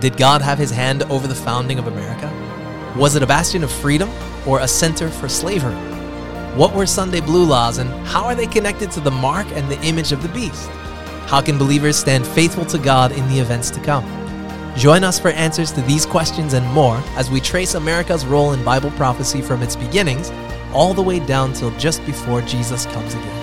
Did God have his hand over the founding of America? Was it a bastion of freedom or a center for slavery? What were Sunday blue laws and how are they connected to the mark and the image of the beast? How can believers stand faithful to God in the events to come? Join us for answers to these questions and more as we trace America's role in Bible prophecy from its beginnings all the way down till just before Jesus comes again.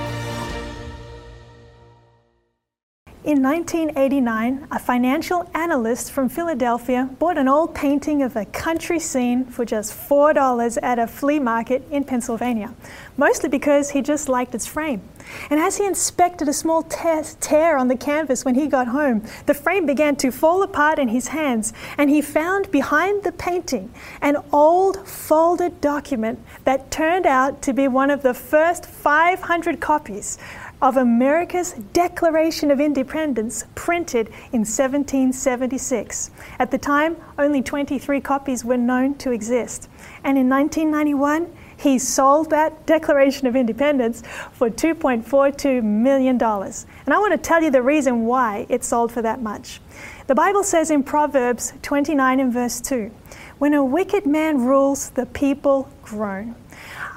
In 1989, a financial analyst from Philadelphia bought an old painting of a country scene for just $4 at a flea market in Pennsylvania, mostly because he just liked its frame. And as he inspected a small tear on the canvas when he got home, the frame began to fall apart in his hands, and he found behind the painting an old folded document that turned out to be one of the first 500 copies of America's Declaration of Independence printed in 1776. At the time, only 23 copies were known to exist. And in 1991, he sold that Declaration of Independence for $2.42 million. And I want to tell you the reason why it sold for that much. The Bible says in Proverbs 29 and verse 2 When a wicked man rules, the people groan.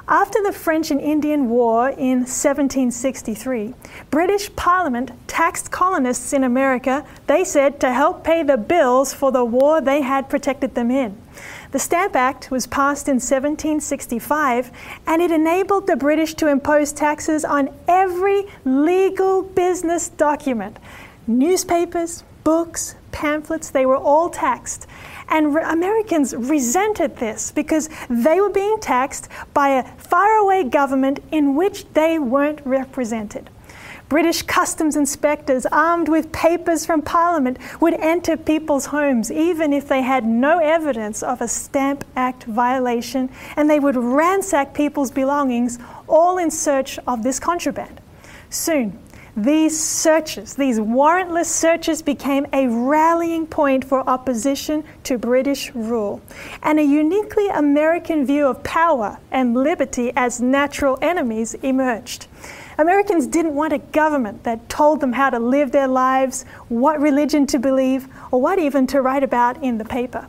After the French and Indian War in 1763, British Parliament taxed colonists in America, they said, to help pay the bills for the war they had protected them in. The Stamp Act was passed in 1765 and it enabled the British to impose taxes on every legal business document. Newspapers, books, pamphlets, they were all taxed. And re- Americans resented this because they were being taxed by a faraway government in which they weren't represented. British customs inspectors, armed with papers from Parliament, would enter people's homes even if they had no evidence of a Stamp Act violation, and they would ransack people's belongings, all in search of this contraband. Soon, these searches, these warrantless searches, became a rallying point for opposition to British rule. And a uniquely American view of power and liberty as natural enemies emerged. Americans didn't want a government that told them how to live their lives, what religion to believe, or what even to write about in the paper.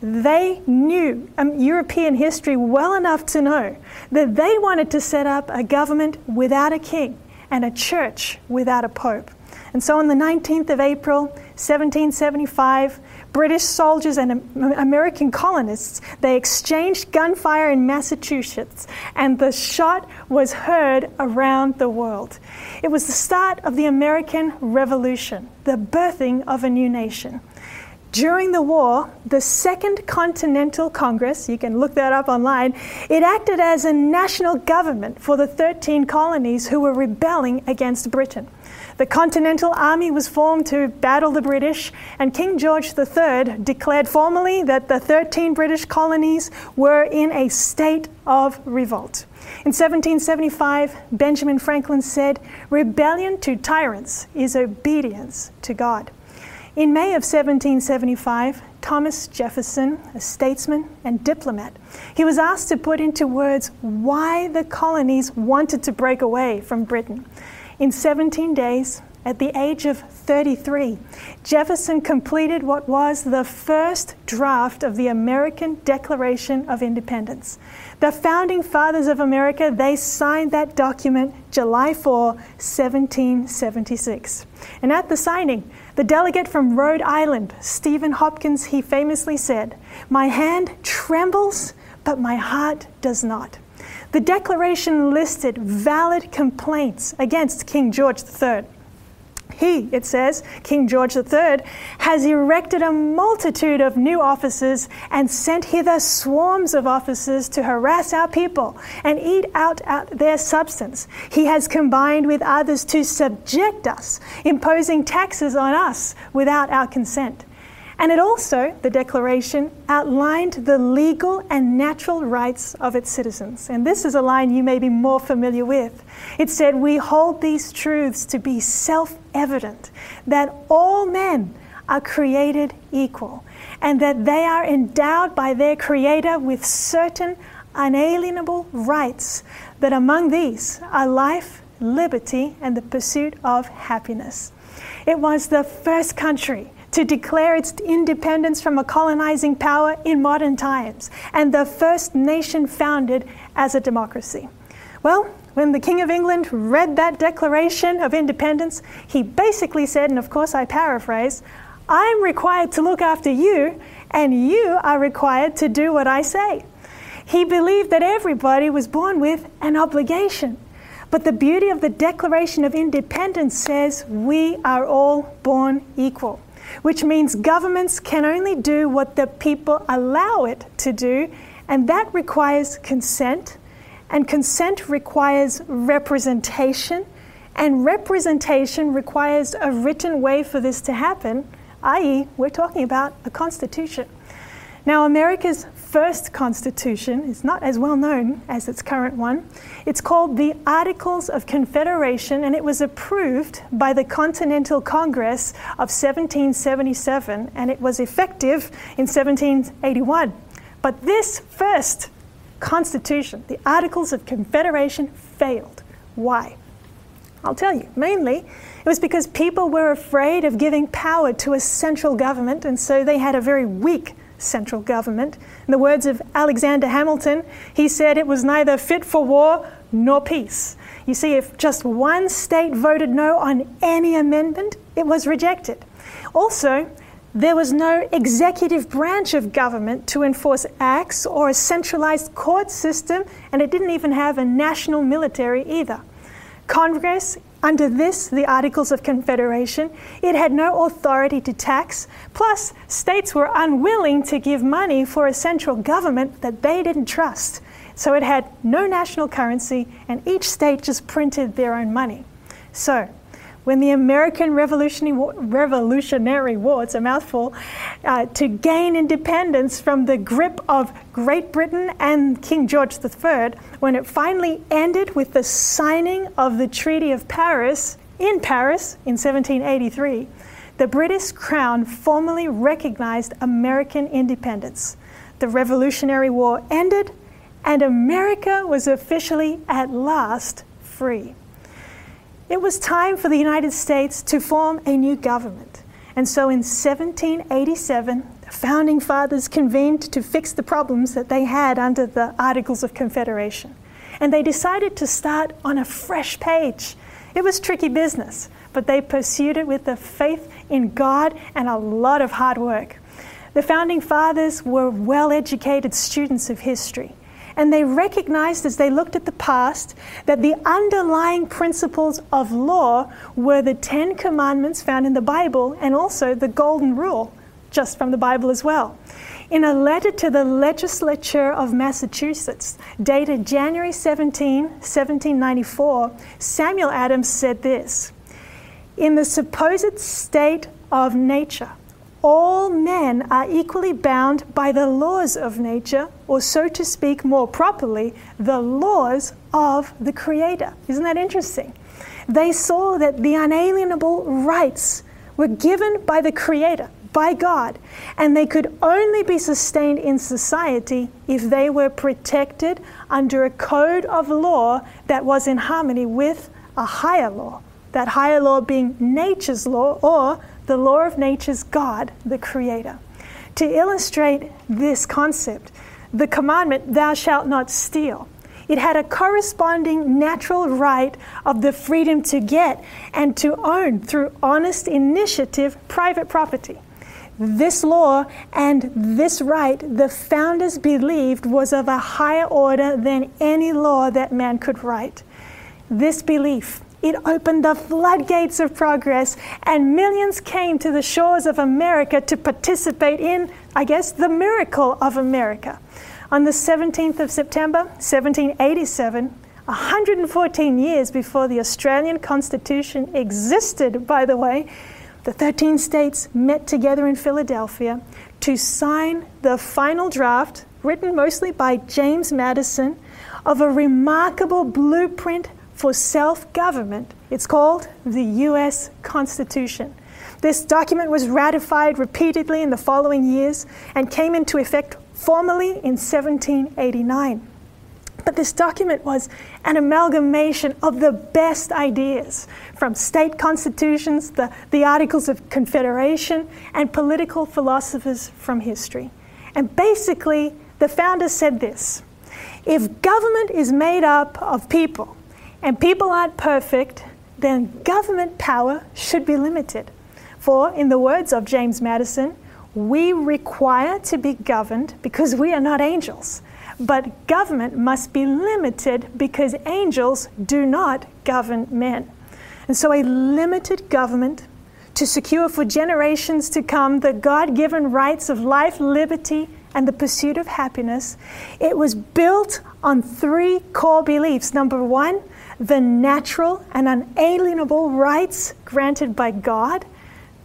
They knew um, European history well enough to know that they wanted to set up a government without a king and a church without a pope. And so on the 19th of April, 1775, British soldiers and American colonists, they exchanged gunfire in Massachusetts, and the shot was heard around the world. It was the start of the American Revolution, the birthing of a new nation. During the war, the Second Continental Congress, you can look that up online, it acted as a national government for the 13 colonies who were rebelling against Britain. The Continental Army was formed to battle the British, and King George III declared formally that the 13 British colonies were in a state of revolt. In 1775, Benjamin Franklin said, Rebellion to tyrants is obedience to God. In May of 1775, Thomas Jefferson, a statesman and diplomat, he was asked to put into words why the colonies wanted to break away from Britain. In 17 days, at the age of 33, Jefferson completed what was the first draft of the American Declaration of Independence. The founding fathers of America, they signed that document July 4, 1776. And at the signing, the delegate from Rhode Island, Stephen Hopkins, he famously said, My hand trembles, but my heart does not. The declaration listed valid complaints against King George III. He, it says, King George III, has erected a multitude of new officers and sent hither swarms of officers to harass our people and eat out, out their substance. He has combined with others to subject us, imposing taxes on us without our consent. And it also, the Declaration, outlined the legal and natural rights of its citizens. And this is a line you may be more familiar with. It said, We hold these truths to be self evident that all men are created equal, and that they are endowed by their Creator with certain unalienable rights, that among these are life, liberty, and the pursuit of happiness. It was the first country to declare its independence from a colonizing power in modern times, and the first nation founded as a democracy. Well, when the King of England read that Declaration of Independence, he basically said, and of course I paraphrase, I'm required to look after you, and you are required to do what I say. He believed that everybody was born with an obligation. But the beauty of the Declaration of Independence says we are all born equal, which means governments can only do what the people allow it to do, and that requires consent, and consent requires representation, and representation requires a written way for this to happen, i.e., we're talking about a constitution. Now, America's first constitution is not as well known as its current one. It's called the Articles of Confederation, and it was approved by the Continental Congress of 1777, and it was effective in 1781. But this first constitution, the Articles of Confederation, failed. Why? I'll tell you. Mainly, it was because people were afraid of giving power to a central government, and so they had a very weak central government. In the words of Alexander Hamilton, he said it was neither fit for war nor peace. You see, if just one state voted no on any amendment, it was rejected. Also, there was no executive branch of government to enforce acts or a centralized court system, and it didn't even have a national military either. Congress under this, the Articles of Confederation, it had no authority to tax, plus, states were unwilling to give money for a central government that they didn't trust. So it had no national currency, and each state just printed their own money. So, when the American Revolutionary War, Revolutionary War it's a mouthful, uh, to gain independence from the grip of Great Britain and King George III, when it finally ended with the signing of the Treaty of Paris in Paris in 1783, the British Crown formally recognized American independence. The Revolutionary War ended, and America was officially at last free. It was time for the United States to form a new government. And so in 1787, the founding fathers convened to fix the problems that they had under the Articles of Confederation. And they decided to start on a fresh page. It was tricky business, but they pursued it with the faith in God and a lot of hard work. The founding fathers were well educated students of history. And they recognized as they looked at the past that the underlying principles of law were the Ten Commandments found in the Bible and also the Golden Rule, just from the Bible as well. In a letter to the legislature of Massachusetts, dated January 17, 1794, Samuel Adams said this In the supposed state of nature, all men are equally bound by the laws of nature, or so to speak more properly, the laws of the Creator. Isn't that interesting? They saw that the unalienable rights were given by the Creator, by God, and they could only be sustained in society if they were protected under a code of law that was in harmony with a higher law. That higher law being nature's law or the law of nature's God, the Creator. To illustrate this concept, the commandment, Thou shalt not steal, it had a corresponding natural right of the freedom to get and to own through honest initiative private property. This law and this right, the founders believed, was of a higher order than any law that man could write. This belief it opened the floodgates of progress, and millions came to the shores of America to participate in, I guess, the miracle of America. On the 17th of September, 1787, 114 years before the Australian Constitution existed, by the way, the 13 states met together in Philadelphia to sign the final draft, written mostly by James Madison, of a remarkable blueprint for self government. It's called the U.S. Constitution. This document was ratified repeatedly in the following years and came into effect formally in 1789. But this document was an amalgamation of the best ideas from state constitutions, the, the Articles of Confederation, and political philosophers from history. And basically, the founders said this if government is made up of people and people aren't perfect, then government power should be limited. For, in the words of James Madison, we require to be governed because we are not angels. But government must be limited because angels do not govern men. And so, a limited government to secure for generations to come the God given rights of life, liberty, and the pursuit of happiness, it was built on three core beliefs. Number one, the natural and unalienable rights granted by God.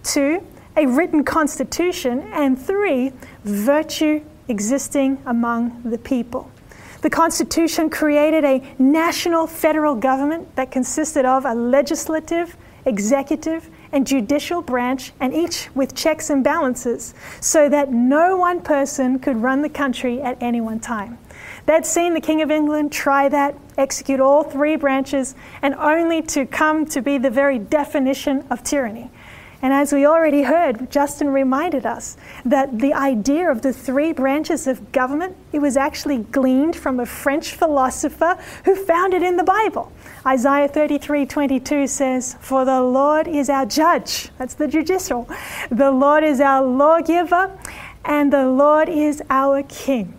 Two, a written constitution. And three, virtue existing among the people. The Constitution created a national federal government that consisted of a legislative, executive, and judicial branch, and each with checks and balances, so that no one person could run the country at any one time. They'd seen the King of England try that, execute all three branches, and only to come to be the very definition of tyranny. And as we already heard, Justin reminded us that the idea of the three branches of government, it was actually gleaned from a French philosopher who found it in the Bible. Isaiah 33 22 says, For the Lord is our judge. That's the judicial. The Lord is our lawgiver, and the Lord is our king.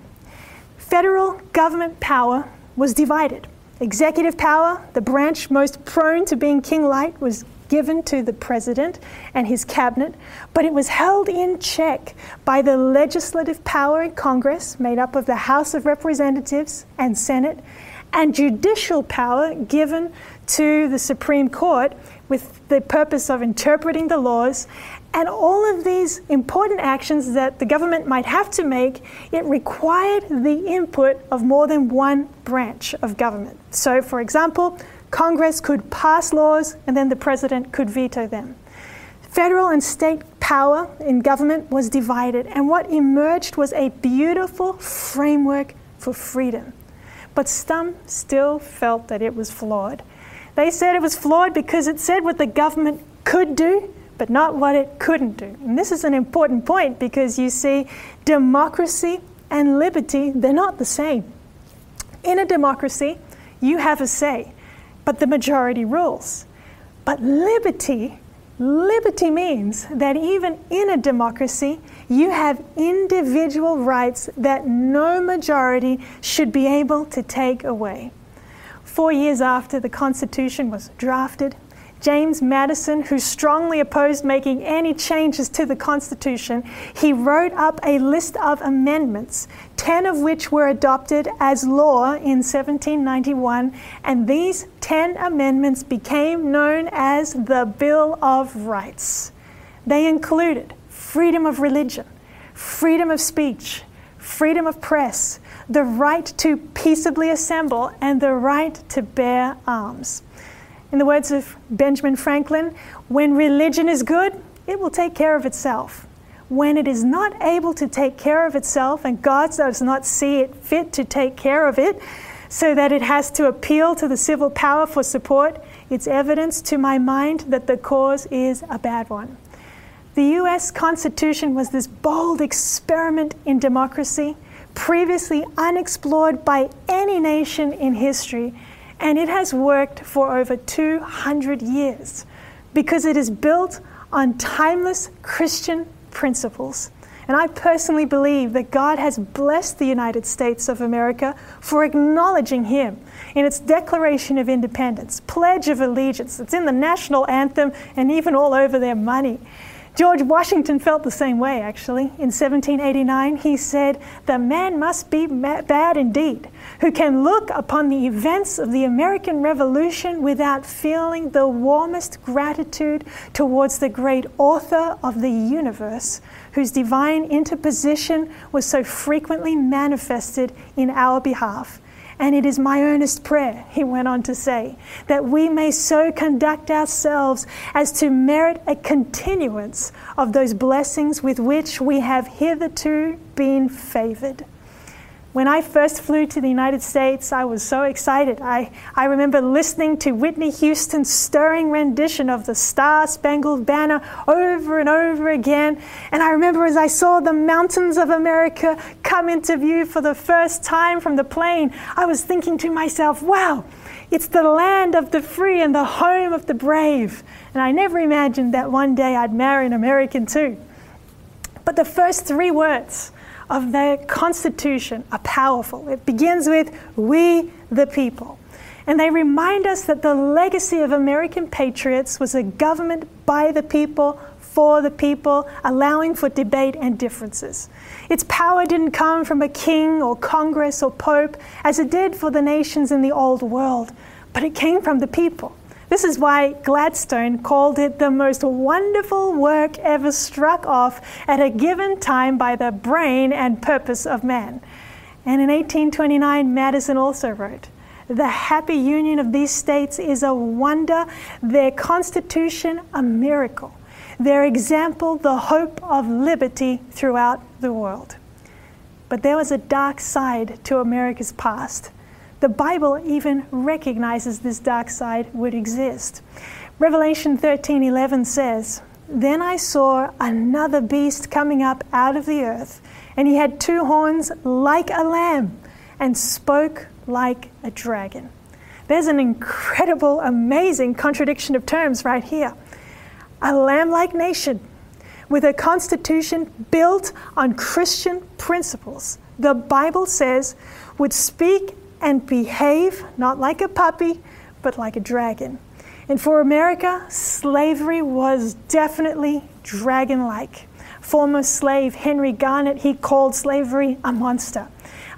Federal government power was divided. Executive power, the branch most prone to being king like, was given to the president and his cabinet, but it was held in check by the legislative power in Congress, made up of the House of Representatives and Senate, and judicial power given to the Supreme Court with the purpose of interpreting the laws. And all of these important actions that the government might have to make, it required the input of more than one branch of government. So, for example, Congress could pass laws and then the president could veto them. Federal and state power in government was divided, and what emerged was a beautiful framework for freedom. But some still felt that it was flawed. They said it was flawed because it said what the government could do, but not what it couldn't do. And this is an important point because you see, democracy and liberty, they're not the same. In a democracy, you have a say but the majority rules. But liberty, liberty means that even in a democracy, you have individual rights that no majority should be able to take away. Four years after the Constitution was drafted, James Madison, who strongly opposed making any changes to the Constitution, he wrote up a list of amendments, 10 of which were adopted as law in 1791, and these 10 amendments became known as the Bill of Rights. They included freedom of religion, freedom of speech, freedom of press, the right to peaceably assemble, and the right to bear arms. In the words of Benjamin Franklin, when religion is good, it will take care of itself. When it is not able to take care of itself and God does not see it fit to take care of it, so that it has to appeal to the civil power for support, it's evidence to my mind that the cause is a bad one. The US Constitution was this bold experiment in democracy, previously unexplored by any nation in history and it has worked for over 200 years because it is built on timeless Christian principles. And I personally believe that God has blessed the United States of America for acknowledging Him in its Declaration of Independence, Pledge of Allegiance. It's in the national anthem and even all over their money. George Washington felt the same way, actually. In 1789, he said, The man must be bad indeed who can look upon the events of the American Revolution without feeling the warmest gratitude towards the great author of the universe, whose divine interposition was so frequently manifested in our behalf. And it is my earnest prayer, he went on to say, that we may so conduct ourselves as to merit a continuance of those blessings with which we have hitherto been favored. When I first flew to the United States, I was so excited. I, I remember listening to Whitney Houston's stirring rendition of the Star Spangled Banner over and over again. And I remember as I saw the mountains of America come into view for the first time from the plane, I was thinking to myself, wow, it's the land of the free and the home of the brave. And I never imagined that one day I'd marry an American too. But the first three words, of their Constitution are powerful. It begins with We the People. And they remind us that the legacy of American patriots was a government by the people, for the people, allowing for debate and differences. Its power didn't come from a king or Congress or Pope, as it did for the nations in the old world, but it came from the people. This is why Gladstone called it the most wonderful work ever struck off at a given time by the brain and purpose of man. And in 1829, Madison also wrote, the happy union of these states is a wonder, their constitution a miracle, their example the hope of liberty throughout the world. But there was a dark side to America's past. The Bible even recognizes this dark side would exist. Revelation 13:11 says, "Then I saw another beast coming up out of the earth, and he had two horns like a lamb and spoke like a dragon." There's an incredible, amazing contradiction of terms right here. A lamb like nation with a constitution built on Christian principles, the Bible says, would speak and behave not like a puppy, but like a dragon. And for America, slavery was definitely dragon like. Former slave Henry Garnet, he called slavery a monster.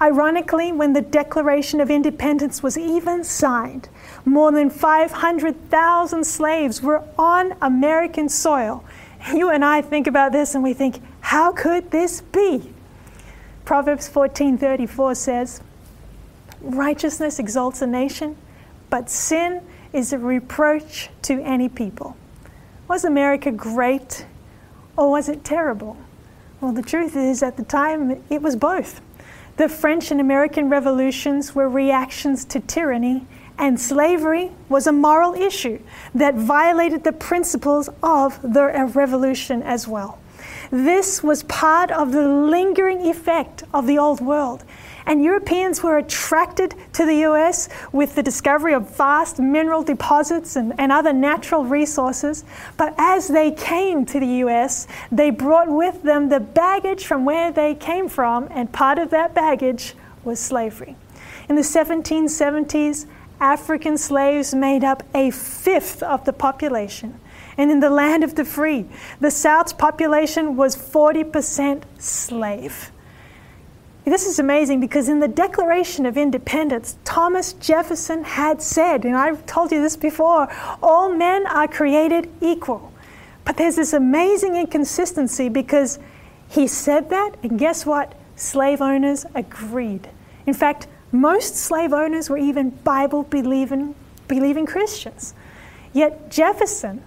Ironically, when the Declaration of Independence was even signed, more than 500,000 slaves were on American soil. You and I think about this and we think, how could this be? Proverbs 14:34 says, Righteousness exalts a nation, but sin is a reproach to any people. Was America great or was it terrible? Well, the truth is, at the time, it was both. The French and American revolutions were reactions to tyranny, and slavery was a moral issue that violated the principles of the revolution as well. This was part of the lingering effect of the old world. And Europeans were attracted to the US with the discovery of vast mineral deposits and, and other natural resources. But as they came to the US, they brought with them the baggage from where they came from, and part of that baggage was slavery. In the 1770s, African slaves made up a fifth of the population. And in the land of the free, the South's population was 40% slave. This is amazing because in the Declaration of Independence, Thomas Jefferson had said, and I've told you this before, all men are created equal. But there's this amazing inconsistency because he said that, and guess what? Slave owners agreed. In fact, most slave owners were even Bible believing, believing Christians. Yet Jefferson,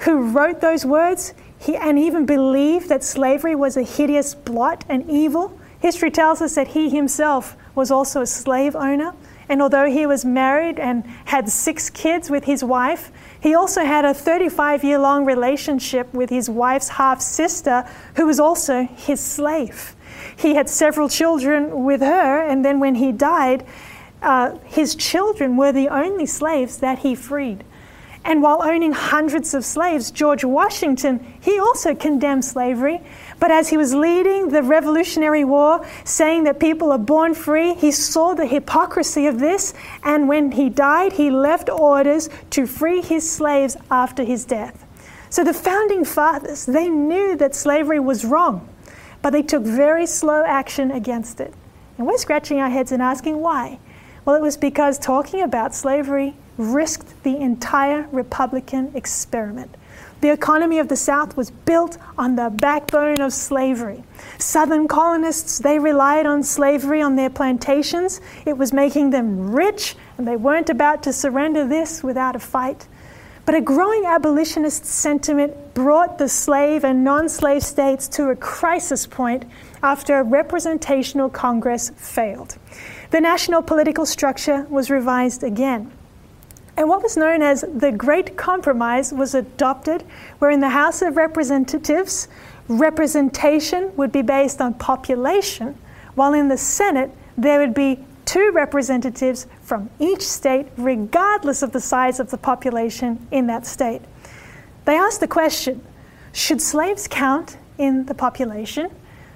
who wrote those words, he, and even believed that slavery was a hideous blot and evil, History tells us that he himself was also a slave owner, and although he was married and had six kids with his wife, he also had a 35 year long relationship with his wife's half sister, who was also his slave. He had several children with her, and then when he died, uh, his children were the only slaves that he freed. And while owning hundreds of slaves, George Washington, he also condemned slavery but as he was leading the Revolutionary War, saying that people are born free, he saw the hypocrisy of this, and when he died, he left orders to free his slaves after his death. So the founding fathers, they knew that slavery was wrong, but they took very slow action against it. And we're scratching our heads and asking why. Well, it was because talking about slavery risked the entire Republican experiment. The economy of the South was built on the backbone of slavery. Southern colonists, they relied on slavery on their plantations. It was making them rich, and they weren't about to surrender this without a fight. But a growing abolitionist sentiment brought the slave and non slave states to a crisis point after a representational Congress failed. The national political structure was revised again. And what was known as the Great Compromise was adopted, where in the House of Representatives, representation would be based on population, while in the Senate, there would be two representatives from each state, regardless of the size of the population in that state. They asked the question should slaves count in the population?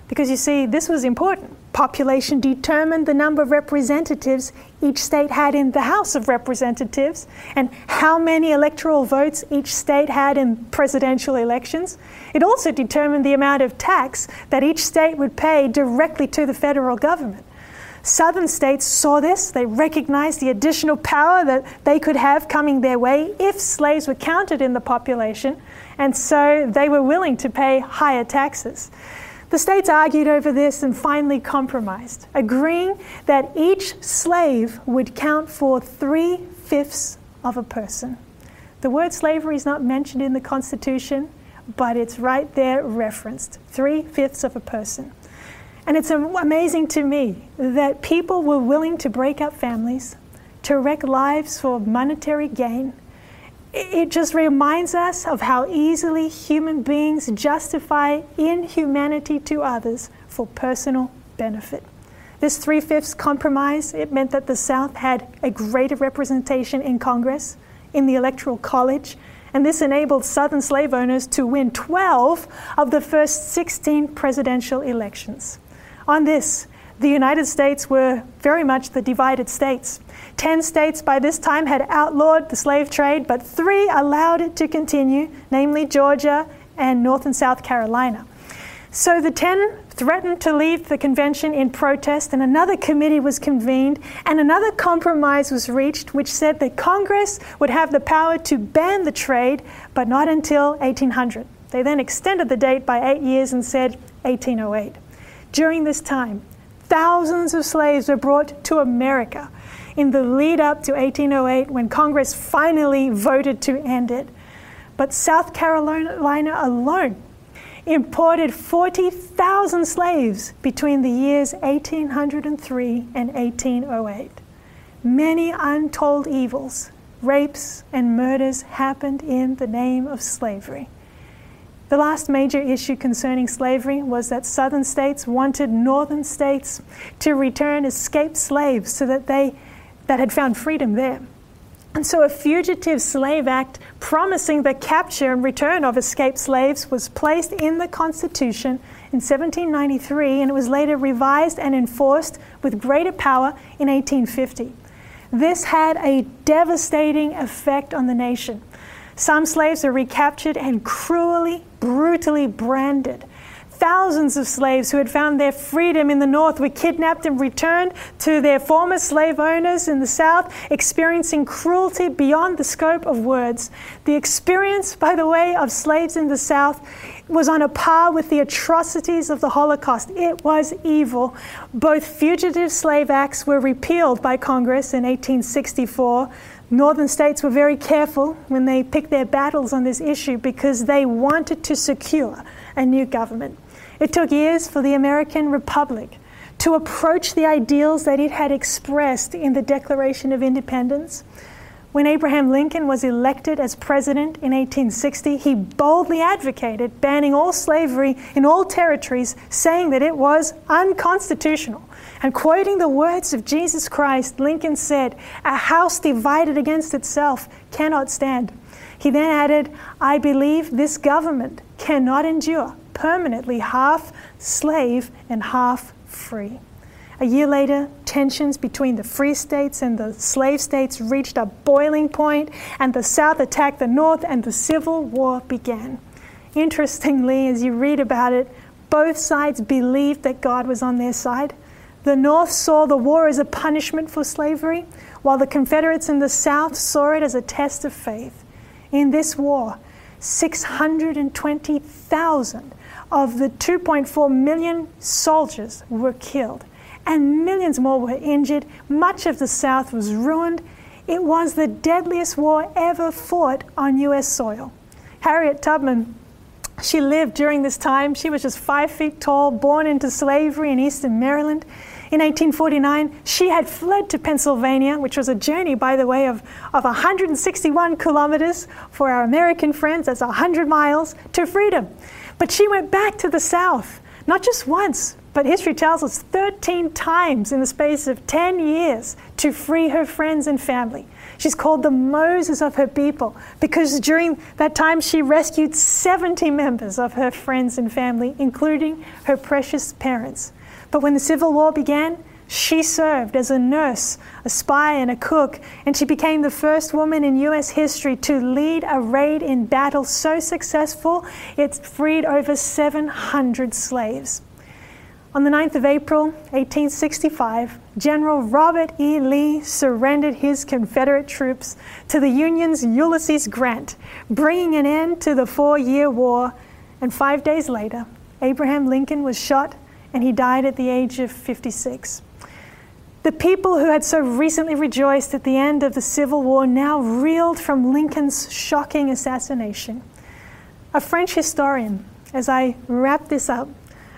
Because you see, this was important. Population determined the number of representatives each state had in the House of Representatives and how many electoral votes each state had in presidential elections. It also determined the amount of tax that each state would pay directly to the federal government. Southern states saw this. They recognized the additional power that they could have coming their way if slaves were counted in the population, and so they were willing to pay higher taxes. The states argued over this and finally compromised, agreeing that each slave would count for three fifths of a person. The word slavery is not mentioned in the Constitution, but it's right there referenced three fifths of a person. And it's amazing to me that people were willing to break up families, to wreck lives for monetary gain, it just reminds us of how easily human beings justify inhumanity to others for personal benefit. This three fifths compromise, it meant that the South had a greater representation in Congress, in the Electoral College, and this enabled Southern slave owners to win 12 of the first 16 presidential elections. On this, the United States were very much the divided states. Ten states by this time had outlawed the slave trade, but three allowed it to continue, namely Georgia and North and South Carolina. So the ten threatened to leave the convention in protest, and another committee was convened, and another compromise was reached, which said that Congress would have the power to ban the trade, but not until 1800. They then extended the date by eight years and said 1808. During this time, Thousands of slaves were brought to America in the lead up to 1808 when Congress finally voted to end it. But South Carolina alone imported 40,000 slaves between the years 1803 and 1808. Many untold evils, rapes, and murders happened in the name of slavery. The last major issue concerning slavery was that southern states wanted northern states to return escaped slaves so that they that had found freedom there. And so a fugitive slave act promising the capture and return of escaped slaves was placed in the Constitution in 1793 and it was later revised and enforced with greater power in 1850. This had a devastating effect on the nation. Some slaves were recaptured and cruelly, brutally branded. Thousands of slaves who had found their freedom in the North were kidnapped and returned to their former slave owners in the South, experiencing cruelty beyond the scope of words. The experience, by the way, of slaves in the South was on a par with the atrocities of the Holocaust. It was evil. Both fugitive slave acts were repealed by Congress in 1864. Northern states were very careful when they picked their battles on this issue because they wanted to secure a new government. It took years for the American Republic to approach the ideals that it had expressed in the Declaration of Independence. When Abraham Lincoln was elected as president in 1860, he boldly advocated banning all slavery in all territories, saying that it was unconstitutional. And quoting the words of Jesus Christ, Lincoln said, A house divided against itself cannot stand. He then added, I believe this government cannot endure permanently half slave and half free. A year later, tensions between the free states and the slave states reached a boiling point, and the South attacked the North, and the Civil War began. Interestingly, as you read about it, both sides believed that God was on their side. The North saw the war as a punishment for slavery, while the Confederates in the South saw it as a test of faith. In this war, 620,000 of the 2.4 million soldiers were killed and millions more were injured. Much of the South was ruined. It was the deadliest war ever fought on U.S. soil. Harriet Tubman, she lived during this time. She was just five feet tall, born into slavery in eastern Maryland. In 1849, she had fled to Pennsylvania, which was a journey, by the way, of, of 161 kilometers for our American friends. That's 100 miles to freedom. But she went back to the South, not just once, but history tells us 13 times in the space of 10 years to free her friends and family. She's called the Moses of her people because during that time she rescued 70 members of her friends and family, including her precious parents. But when the Civil War began, she served as a nurse, a spy, and a cook, and she became the first woman in U.S. history to lead a raid in battle so successful it freed over 700 slaves. On the 9th of April, 1865, General Robert E. Lee surrendered his Confederate troops to the Union's Ulysses Grant, bringing an end to the four year war. And five days later, Abraham Lincoln was shot and he died at the age of 56. The people who had so recently rejoiced at the end of the Civil War now reeled from Lincoln's shocking assassination. A French historian, as I wrap this up,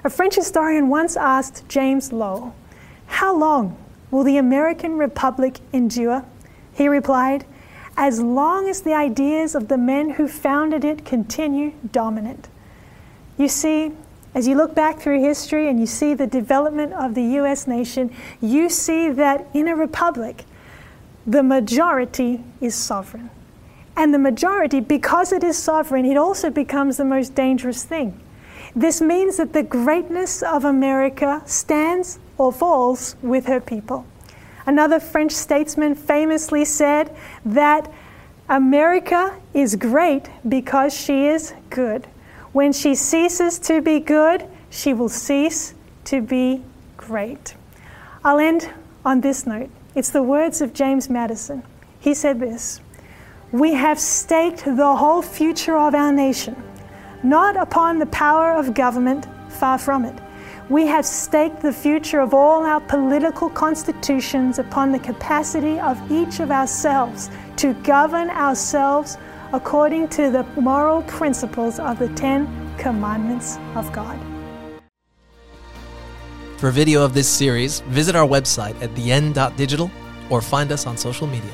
a French historian once asked James Lowell, How long will the American Republic endure? He replied, As long as the ideas of the men who founded it continue dominant. You see, as you look back through history and you see the development of the US nation, you see that in a republic, the majority is sovereign. And the majority, because it is sovereign, it also becomes the most dangerous thing. This means that the greatness of America stands or falls with her people. Another French statesman famously said that America is great because she is good. When she ceases to be good, she will cease to be great. I'll end on this note. It's the words of James Madison. He said this We have staked the whole future of our nation not upon the power of government, far from it. We have staked the future of all our political constitutions upon the capacity of each of ourselves to govern ourselves according to the moral principles of the Ten Commandments of God. For video of this series, visit our website at theend.digital or find us on social media.